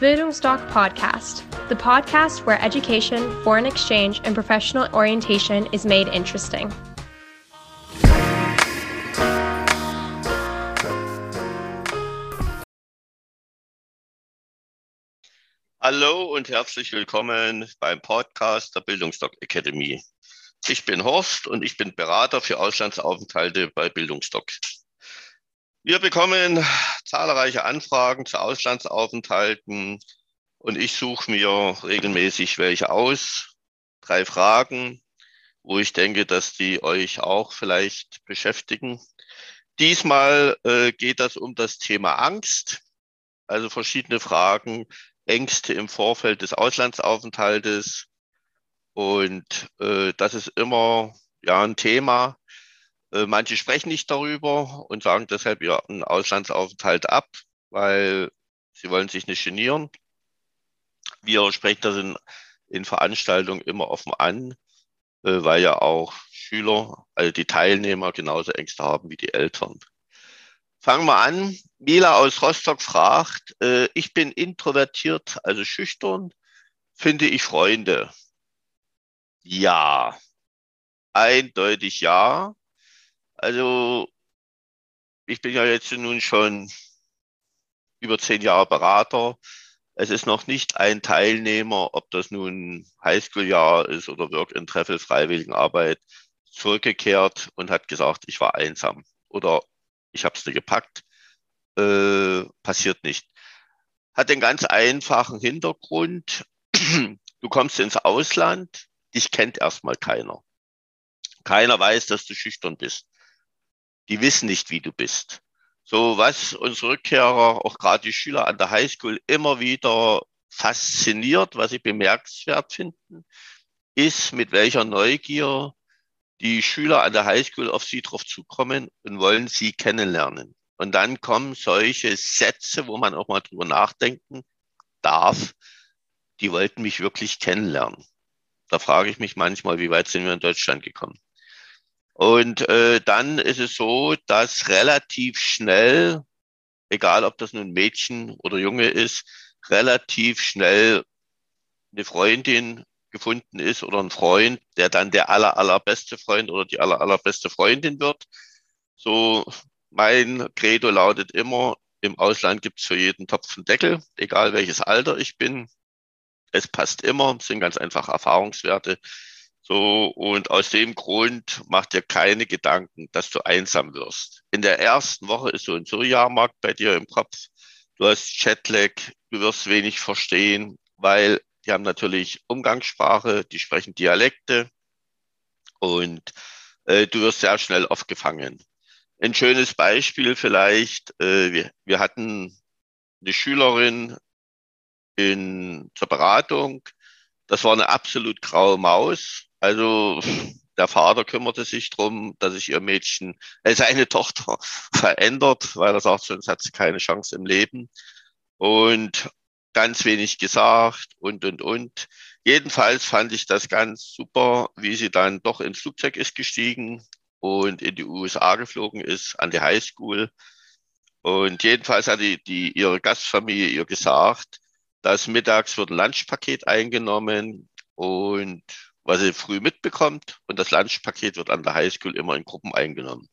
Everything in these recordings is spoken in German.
Bildungsdoc Podcast, the podcast where education, foreign exchange, and professional orientation is made interesting. Hallo und herzlich willkommen beim Podcast der Bildungsdoc Academy. Ich bin Horst und ich bin Berater für Auslandsaufenthalte bei Bildungsdoc. Wir bekommen zahlreiche Anfragen zu Auslandsaufenthalten und ich suche mir regelmäßig welche aus. Drei Fragen, wo ich denke, dass die euch auch vielleicht beschäftigen. Diesmal äh, geht das um das Thema Angst, also verschiedene Fragen, Ängste im Vorfeld des Auslandsaufenthaltes. Und äh, das ist immer ja ein Thema, manche sprechen nicht darüber und sagen deshalb ihren Auslandsaufenthalt ab, weil sie wollen sich nicht genieren. Wir sprechen das in, in Veranstaltungen immer offen an, äh, weil ja auch Schüler, also die Teilnehmer genauso Ängste haben wie die Eltern. Fangen wir an. Mila aus Rostock fragt, äh, ich bin introvertiert, also schüchtern, finde ich Freunde? Ja, eindeutig ja. Also ich bin ja jetzt nun schon über zehn Jahre Berater. Es ist noch nicht ein Teilnehmer, ob das nun Highschool-Jahr ist oder Work in Treffel, Freiwilligenarbeit, zurückgekehrt und hat gesagt, ich war einsam oder ich habe es nicht gepackt. Äh, passiert nicht. Hat den ganz einfachen Hintergrund. Du kommst ins Ausland, dich kennt erstmal keiner. Keiner weiß, dass du schüchtern bist die wissen nicht, wie du bist. So was unsere Rückkehrer, auch gerade die Schüler an der Highschool immer wieder fasziniert, was sie bemerkenswert finden, ist, mit welcher Neugier die Schüler an der Highschool auf sie drauf zukommen und wollen sie kennenlernen. Und dann kommen solche Sätze, wo man auch mal drüber nachdenken darf, die wollten mich wirklich kennenlernen. Da frage ich mich manchmal, wie weit sind wir in Deutschland gekommen? Und äh, dann ist es so, dass relativ schnell, egal ob das nun Mädchen oder Junge ist, relativ schnell eine Freundin gefunden ist oder ein Freund, der dann der aller, allerbeste Freund oder die aller, allerbeste Freundin wird. So mein Credo lautet immer, im Ausland gibt es für jeden Topf einen Deckel, egal welches Alter ich bin. Es passt immer, sind ganz einfach Erfahrungswerte. So, und aus dem Grund mach dir keine Gedanken, dass du einsam wirst. In der ersten Woche ist so ein Surjahrmarkt bei dir im Kopf. Du hast Chatlag, du wirst wenig verstehen, weil die haben natürlich Umgangssprache, die sprechen Dialekte und äh, du wirst sehr schnell aufgefangen. Ein schönes Beispiel vielleicht, äh, wir, wir hatten eine Schülerin in, zur Beratung, das war eine absolut graue Maus, also der Vater kümmerte sich drum, dass sich ihr Mädchen, äh, seine Tochter verändert, weil er sagt, sonst hat sie keine Chance im Leben. Und ganz wenig gesagt und, und, und. Jedenfalls fand ich das ganz super, wie sie dann doch ins Flugzeug ist gestiegen und in die USA geflogen ist, an die Highschool. Und jedenfalls hat die, die ihre Gastfamilie ihr gesagt, dass mittags wird ein Lunchpaket eingenommen und was sie früh mitbekommt und das Lunchpaket wird an der Highschool immer in Gruppen eingenommen.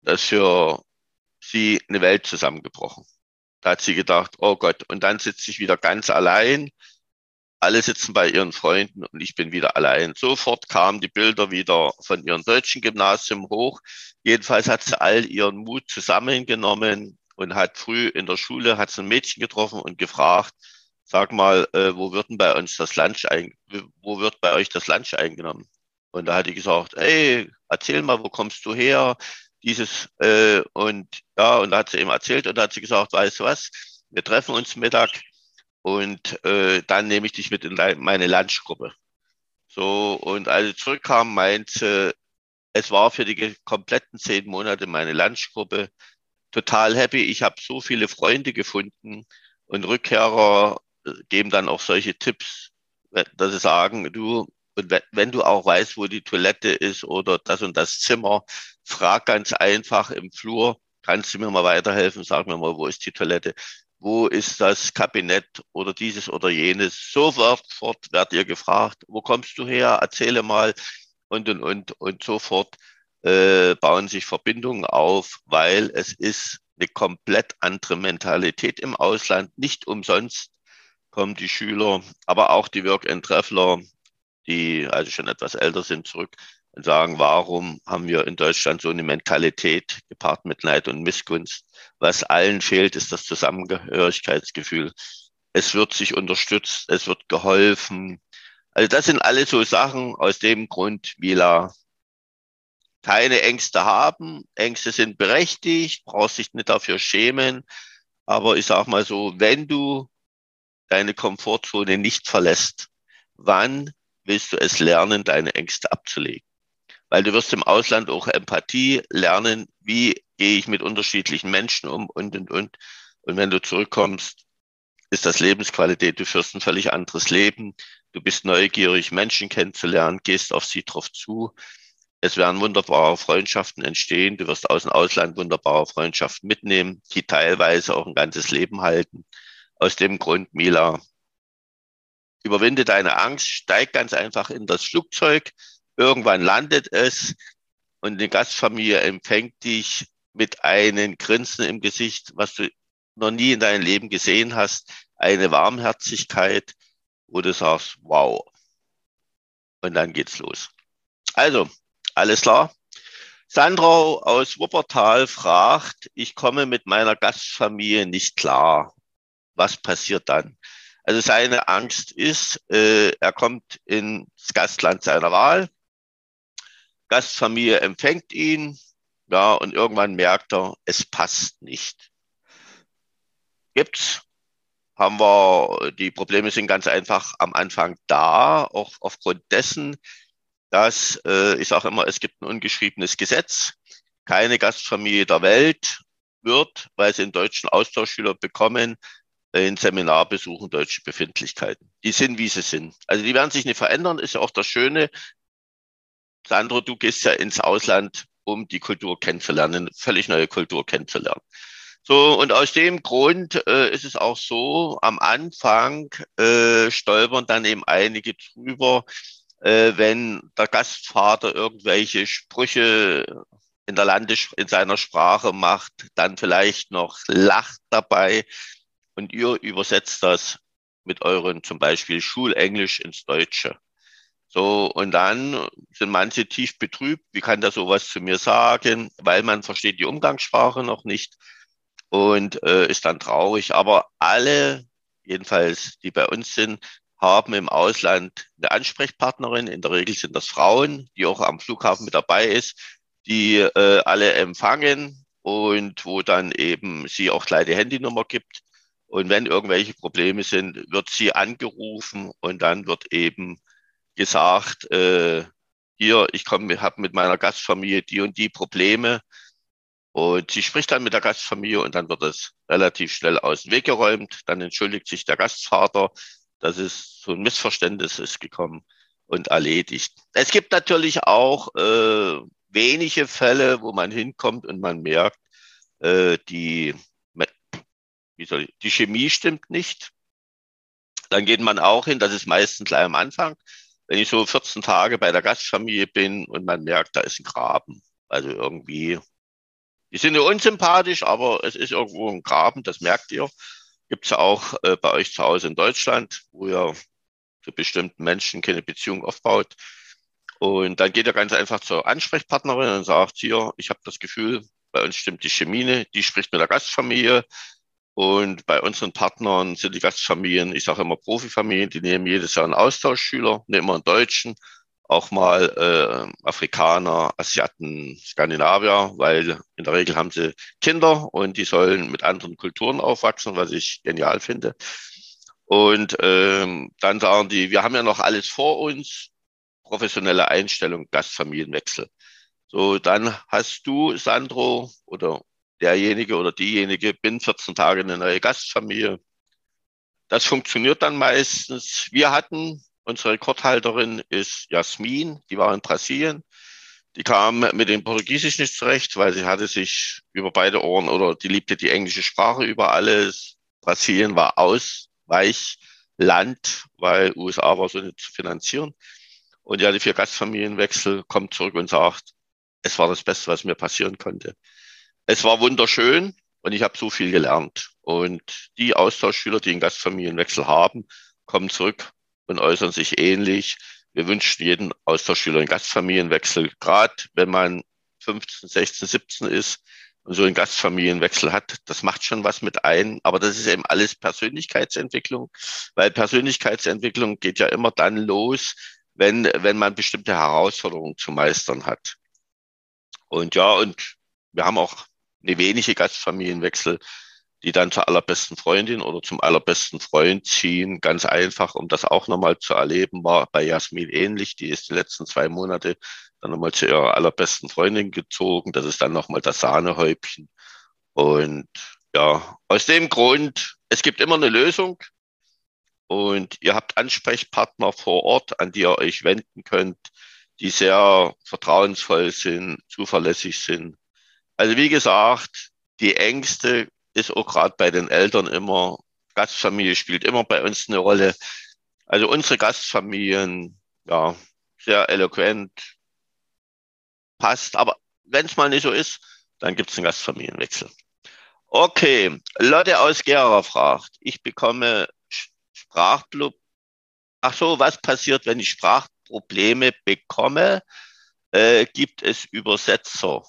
Das ist für sie eine Welt zusammengebrochen. Da hat sie gedacht, oh Gott, und dann sitze ich wieder ganz allein. Alle sitzen bei ihren Freunden und ich bin wieder allein. Sofort kamen die Bilder wieder von ihrem deutschen Gymnasium hoch. Jedenfalls hat sie all ihren Mut zusammengenommen und hat früh in der Schule, hat sie ein Mädchen getroffen und gefragt, sag mal, äh, wo wird denn bei uns das Lunch ein, wo wird bei euch das Lunch eingenommen? Und da hat die gesagt, ey, erzähl mal, wo kommst du her? Dieses, äh, und ja, und da hat sie eben erzählt und da hat sie gesagt, weißt du was, wir treffen uns Mittag und äh, dann nehme ich dich mit in meine Lunchgruppe. So, und als sie zurückkam, meinte, es war für die kompletten zehn Monate meine Lunchgruppe total happy. Ich habe so viele Freunde gefunden und Rückkehrer geben dann auch solche Tipps, dass sie sagen, du, wenn du auch weißt, wo die Toilette ist oder das und das Zimmer, frag ganz einfach im Flur, kannst du mir mal weiterhelfen, sag mir mal, wo ist die Toilette? wo ist das Kabinett oder dieses oder jenes. Sofort werdet ihr gefragt, wo kommst du her, erzähle mal und, und, und, und sofort äh, bauen sich Verbindungen auf, weil es ist eine komplett andere Mentalität im Ausland. Nicht umsonst kommen die Schüler, aber auch die Work-and-Traveler, die also schon etwas älter sind, zurück und sagen, warum haben wir in Deutschland so eine Mentalität gepaart mit Neid und Missgunst? Was allen fehlt, ist das Zusammengehörigkeitsgefühl. Es wird sich unterstützt, es wird geholfen. Also das sind alles so Sachen aus dem Grund, Mila, keine Ängste haben. Ängste sind berechtigt, brauchst dich nicht dafür schämen. Aber ich sag mal so, wenn du deine Komfortzone nicht verlässt, wann willst du es lernen, deine Ängste abzulegen? Weil du wirst im Ausland auch Empathie lernen, wie gehe ich mit unterschiedlichen Menschen um und, und, und. Und wenn du zurückkommst, ist das Lebensqualität. Du führst ein völlig anderes Leben. Du bist neugierig, Menschen kennenzulernen, gehst auf sie drauf zu. Es werden wunderbare Freundschaften entstehen. Du wirst aus dem Ausland wunderbare Freundschaften mitnehmen, die teilweise auch ein ganzes Leben halten. Aus dem Grund, Mila, überwinde deine Angst, steig ganz einfach in das Flugzeug. Irgendwann landet es und die Gastfamilie empfängt dich mit einem Grinsen im Gesicht, was du noch nie in deinem Leben gesehen hast. Eine Warmherzigkeit, wo du sagst, wow. Und dann geht's los. Also, alles klar. Sandro aus Wuppertal fragt, ich komme mit meiner Gastfamilie nicht klar. Was passiert dann? Also seine Angst ist, äh, er kommt ins Gastland seiner Wahl, Gastfamilie empfängt ihn, ja, und irgendwann merkt er, es passt nicht. Gibt's, haben wir, die Probleme sind ganz einfach am Anfang da, auch aufgrund dessen, dass, äh, ich sage immer, es gibt ein ungeschriebenes Gesetz. Keine Gastfamilie der Welt wird, weil sie einen deutschen Austauschschüler bekommen, ein Seminar besuchen, deutsche Befindlichkeiten. Die sind, wie sie sind. Also die werden sich nicht verändern, ist ja auch das Schöne. Sandro, du gehst ja ins Ausland, um die Kultur kennenzulernen, völlig neue Kultur kennenzulernen. So, und aus dem Grund äh, ist es auch so, am Anfang äh, stolpern dann eben einige drüber, äh, wenn der Gastvater irgendwelche Sprüche in der Landes in seiner Sprache macht, dann vielleicht noch lacht dabei und ihr übersetzt das mit euren zum Beispiel Schulenglisch ins Deutsche. So, und dann sind manche tief betrübt, wie kann der sowas zu mir sagen, weil man versteht die Umgangssprache noch nicht und äh, ist dann traurig. Aber alle, jedenfalls die bei uns sind, haben im Ausland eine Ansprechpartnerin. In der Regel sind das Frauen, die auch am Flughafen mit dabei ist, die äh, alle empfangen und wo dann eben sie auch gleich die Handynummer gibt. Und wenn irgendwelche Probleme sind, wird sie angerufen und dann wird eben gesagt, äh, hier, ich komme, habe mit meiner Gastfamilie die und die Probleme. Und sie spricht dann mit der Gastfamilie und dann wird es relativ schnell aus dem Weg geräumt. Dann entschuldigt sich der Gastvater das ist so ein Missverständnis ist gekommen und erledigt. Es gibt natürlich auch äh, wenige Fälle, wo man hinkommt und man merkt, äh, die, ich, die Chemie stimmt nicht. Dann geht man auch hin, das ist meistens gleich am Anfang. Wenn ich so 14 Tage bei der Gastfamilie bin und man merkt, da ist ein Graben. Also irgendwie, die sind ja unsympathisch, aber es ist irgendwo ein Graben, das merkt ihr. Gibt es auch äh, bei euch zu Hause in Deutschland, wo ihr zu bestimmten Menschen keine Beziehung aufbaut. Und dann geht er ganz einfach zur Ansprechpartnerin und sagt, hier, ich habe das Gefühl, bei uns stimmt die Chemie, die spricht mit der Gastfamilie. Und bei unseren Partnern sind die Gastfamilien, ich sage immer Profifamilien, die nehmen jedes Jahr einen Austauschschüler, nehmen immer einen Deutschen, auch mal äh, Afrikaner, Asiaten, Skandinavier, weil in der Regel haben sie Kinder und die sollen mit anderen Kulturen aufwachsen, was ich genial finde. Und ähm, dann sagen die, wir haben ja noch alles vor uns, professionelle Einstellung, Gastfamilienwechsel. So, dann hast du, Sandro, oder derjenige oder diejenige, bin 14 Tage in eine neue Gastfamilie. Das funktioniert dann meistens. Wir hatten Unsere Rekordhalterin ist Jasmin, die war in Brasilien. Die kam mit dem Portugiesisch nicht zurecht, weil sie hatte sich über beide Ohren oder die liebte die englische Sprache über alles. Brasilien war Ausweichland, weil USA war so nicht zu finanzieren. Und ja, die vier Gastfamilienwechsel kommt zurück und sagt, es war das Beste, was mir passieren konnte. Es war wunderschön und ich habe so viel gelernt. Und die Austauschschüler, die einen Gastfamilienwechsel haben, kommen zurück und äußern sich ähnlich. Wir wünschen jeden Austauschschüler einen Gastfamilienwechsel, gerade wenn man 15, 16, 17 ist und so einen Gastfamilienwechsel hat. Das macht schon was mit ein, aber das ist eben alles Persönlichkeitsentwicklung, weil Persönlichkeitsentwicklung geht ja immer dann los, wenn, wenn man bestimmte Herausforderungen zu meistern hat. Und ja, und wir haben auch eine wenige Gastfamilienwechsel, die dann zur allerbesten Freundin oder zum allerbesten Freund ziehen. Ganz einfach, um das auch nochmal zu erleben, war bei Jasmin ähnlich. Die ist die letzten zwei Monate dann nochmal zu ihrer allerbesten Freundin gezogen. Das ist dann nochmal das Sahnehäubchen. Und ja, aus dem Grund, es gibt immer eine Lösung. Und ihr habt Ansprechpartner vor Ort, an die ihr euch wenden könnt, die sehr vertrauensvoll sind, zuverlässig sind. Also wie gesagt, die Ängste ist auch gerade bei den Eltern immer, Gastfamilie spielt immer bei uns eine Rolle. Also unsere Gastfamilien, ja, sehr eloquent, passt. Aber wenn es mal nicht so ist, dann gibt es einen Gastfamilienwechsel. Okay, Lotte aus Gera fragt, ich bekomme Sprachblub. Ach so, was passiert, wenn ich Sprachprobleme bekomme? Äh, gibt es Übersetzer?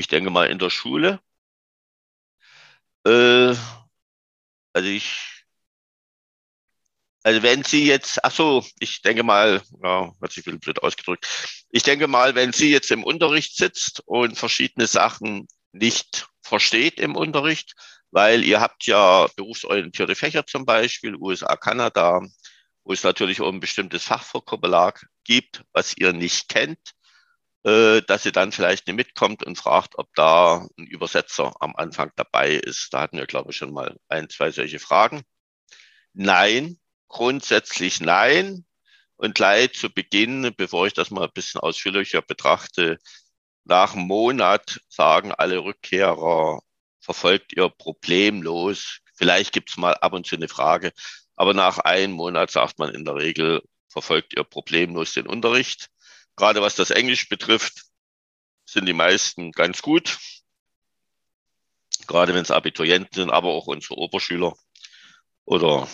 Ich denke mal in der Schule. Äh, also ich, also wenn Sie jetzt, ach so, ich denke mal, ja, hat sich blöd ausgedrückt. Ich denke mal, wenn sie jetzt im Unterricht sitzt und verschiedene Sachen nicht versteht im Unterricht, weil ihr habt ja berufsorientierte Fächer zum Beispiel, USA, Kanada, wo es natürlich auch ein bestimmtes Fachvokabular gibt, was ihr nicht kennt, dass sie dann vielleicht nicht mitkommt und fragt, ob da ein Übersetzer am Anfang dabei ist. Da hatten wir, glaube ich, schon mal ein, zwei solche Fragen. Nein, grundsätzlich nein. Und gleich zu Beginn, bevor ich das mal ein bisschen ausführlicher betrachte, nach einem Monat sagen alle Rückkehrer, verfolgt ihr problemlos. Vielleicht gibt es mal ab und zu eine Frage, aber nach einem Monat sagt man in der Regel, verfolgt ihr problemlos den Unterricht. Gerade was das Englisch betrifft, sind die meisten ganz gut. Gerade wenn es Abiturienten sind, aber auch unsere Oberschüler oder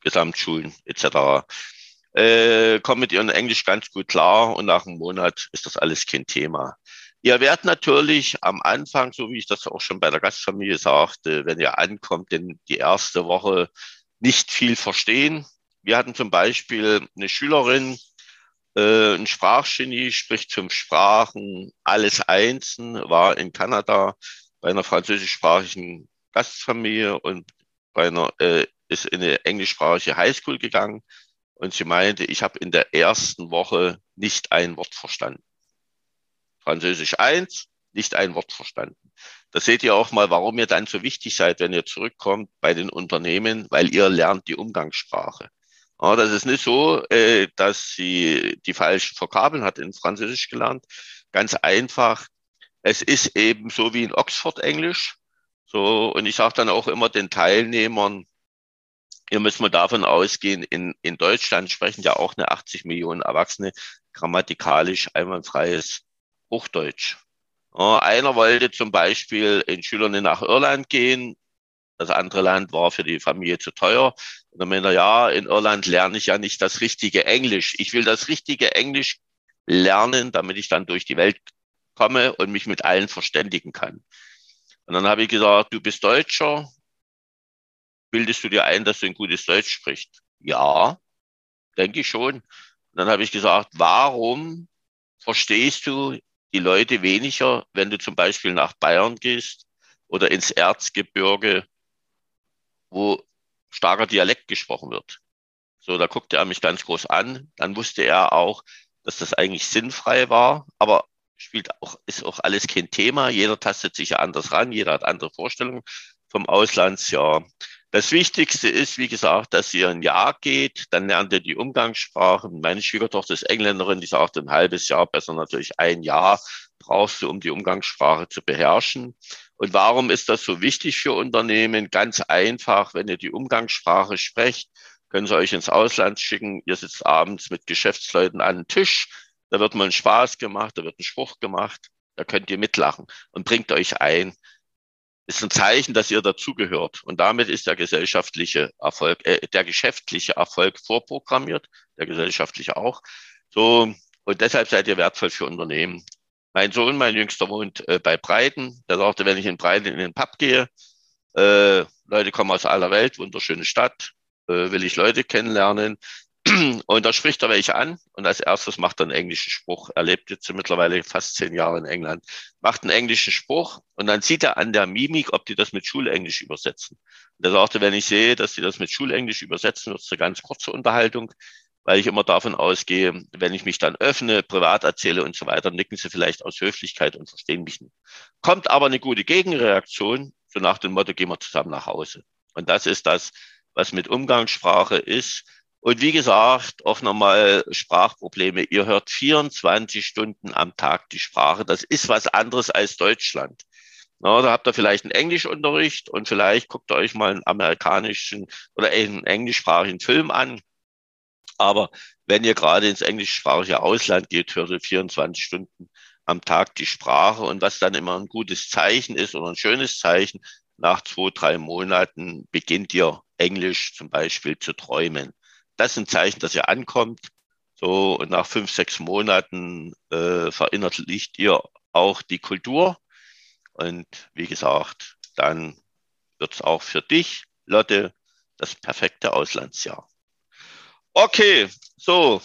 Gesamtschulen etc. Äh, kommen mit ihrem Englisch ganz gut klar und nach einem Monat ist das alles kein Thema. Ihr werdet natürlich am Anfang, so wie ich das auch schon bei der Gastfamilie sagte, wenn ihr ankommt, denn die erste Woche nicht viel verstehen. Wir hatten zum Beispiel eine Schülerin, äh, ein Sprachgenie, spricht fünf Sprachen, alles einzeln, war in Kanada bei einer französischsprachigen Gastfamilie und bei einer, äh, ist in eine englischsprachige Highschool gegangen. Und sie meinte, ich habe in der ersten Woche nicht ein Wort verstanden. Französisch eins, nicht ein Wort verstanden. Da seht ihr auch mal, warum ihr dann so wichtig seid, wenn ihr zurückkommt bei den Unternehmen, weil ihr lernt die Umgangssprache. Ja, das ist nicht so, äh, dass sie die falschen Vokabeln hat in Französisch gelernt. Ganz einfach. Es ist eben so wie in Oxford Englisch. So, und ich sage dann auch immer den Teilnehmern, ihr müsst mal davon ausgehen, in, in Deutschland sprechen ja auch eine 80 Millionen Erwachsene grammatikalisch einwandfreies Hochdeutsch. Ja, einer wollte zum Beispiel in Schülern nach Irland gehen das andere Land war für die Familie zu teuer. Und dann meinte er, ja, in Irland lerne ich ja nicht das richtige Englisch. Ich will das richtige Englisch lernen, damit ich dann durch die Welt komme und mich mit allen verständigen kann. Und dann habe ich gesagt, du bist Deutscher, bildest du dir ein, dass du ein gutes Deutsch sprichst? Ja, denke ich schon. Und dann habe ich gesagt, warum verstehst du die Leute weniger, wenn du zum Beispiel nach Bayern gehst oder ins Erzgebirge wo starker Dialekt gesprochen wird. So, da guckte er mich ganz groß an. Dann wusste er auch, dass das eigentlich sinnfrei war, aber spielt auch, ist auch alles kein Thema. Jeder tastet sich ja anders ran, jeder hat andere Vorstellungen vom Auslandsjahr. Das Wichtigste ist, wie gesagt, dass ihr ein Jahr geht, dann lernt ihr die Umgangssprache. Meine Schwiegertochter ist Engländerin, die sagt ein halbes Jahr, besser natürlich ein Jahr brauchst du, um die Umgangssprache zu beherrschen. Und warum ist das so wichtig für Unternehmen? Ganz einfach, wenn ihr die Umgangssprache sprecht, können sie euch ins Ausland schicken. Ihr sitzt abends mit Geschäftsleuten an den Tisch. Da wird mal ein Spaß gemacht, da wird ein Spruch gemacht. Da könnt ihr mitlachen und bringt euch ein. Ist ein Zeichen, dass ihr dazugehört. Und damit ist der gesellschaftliche Erfolg, äh, der geschäftliche Erfolg vorprogrammiert, der gesellschaftliche auch. So, und deshalb seid ihr wertvoll für Unternehmen. Mein Sohn, mein Jüngster, wohnt äh, bei Breiten. Der sagte, wenn ich in Breiten in den Pub gehe, äh, Leute kommen aus aller Welt, wunderschöne Stadt, äh, will ich Leute kennenlernen. Und da spricht er welche an und als erstes macht er einen englischen Spruch. Er lebt jetzt mittlerweile fast zehn Jahre in England, macht einen englischen Spruch und dann sieht er an der Mimik, ob die das mit Schulenglisch übersetzen. Und er sagte, wenn ich sehe, dass die das mit Schulenglisch übersetzen, wird es eine ganz kurze Unterhaltung weil ich immer davon ausgehe, wenn ich mich dann öffne, privat erzähle und so weiter, nicken sie vielleicht aus Höflichkeit und verstehen mich nicht. Kommt aber eine gute Gegenreaktion, so nach dem Motto, gehen wir zusammen nach Hause. Und das ist das, was mit Umgangssprache ist. Und wie gesagt, auch nochmal Sprachprobleme. Ihr hört 24 Stunden am Tag die Sprache. Das ist was anderes als Deutschland. Na, da habt ihr vielleicht einen Englischunterricht und vielleicht guckt ihr euch mal einen amerikanischen oder einen englischsprachigen Film an aber wenn ihr gerade ins englischsprachige Ausland geht, hört ihr 24 Stunden am Tag die Sprache. Und was dann immer ein gutes Zeichen ist oder ein schönes Zeichen, nach zwei, drei Monaten beginnt ihr Englisch zum Beispiel zu träumen. Das ist ein Zeichen, dass ihr ankommt. So, und nach fünf, sechs Monaten äh, verinnerlicht ihr auch die Kultur. Und wie gesagt, dann wird es auch für dich, Lotte, das perfekte Auslandsjahr. Okay, so,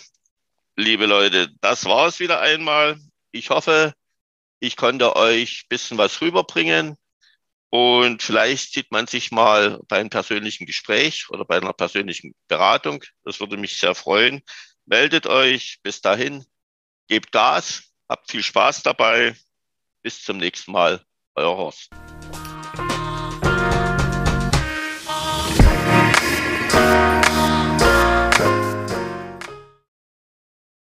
liebe Leute, das war es wieder einmal. Ich hoffe, ich konnte euch ein bisschen was rüberbringen. Und vielleicht sieht man sich mal bei einem persönlichen Gespräch oder bei einer persönlichen Beratung. Das würde mich sehr freuen. Meldet euch. Bis dahin, gebt Gas, habt viel Spaß dabei. Bis zum nächsten Mal. Euer Horst.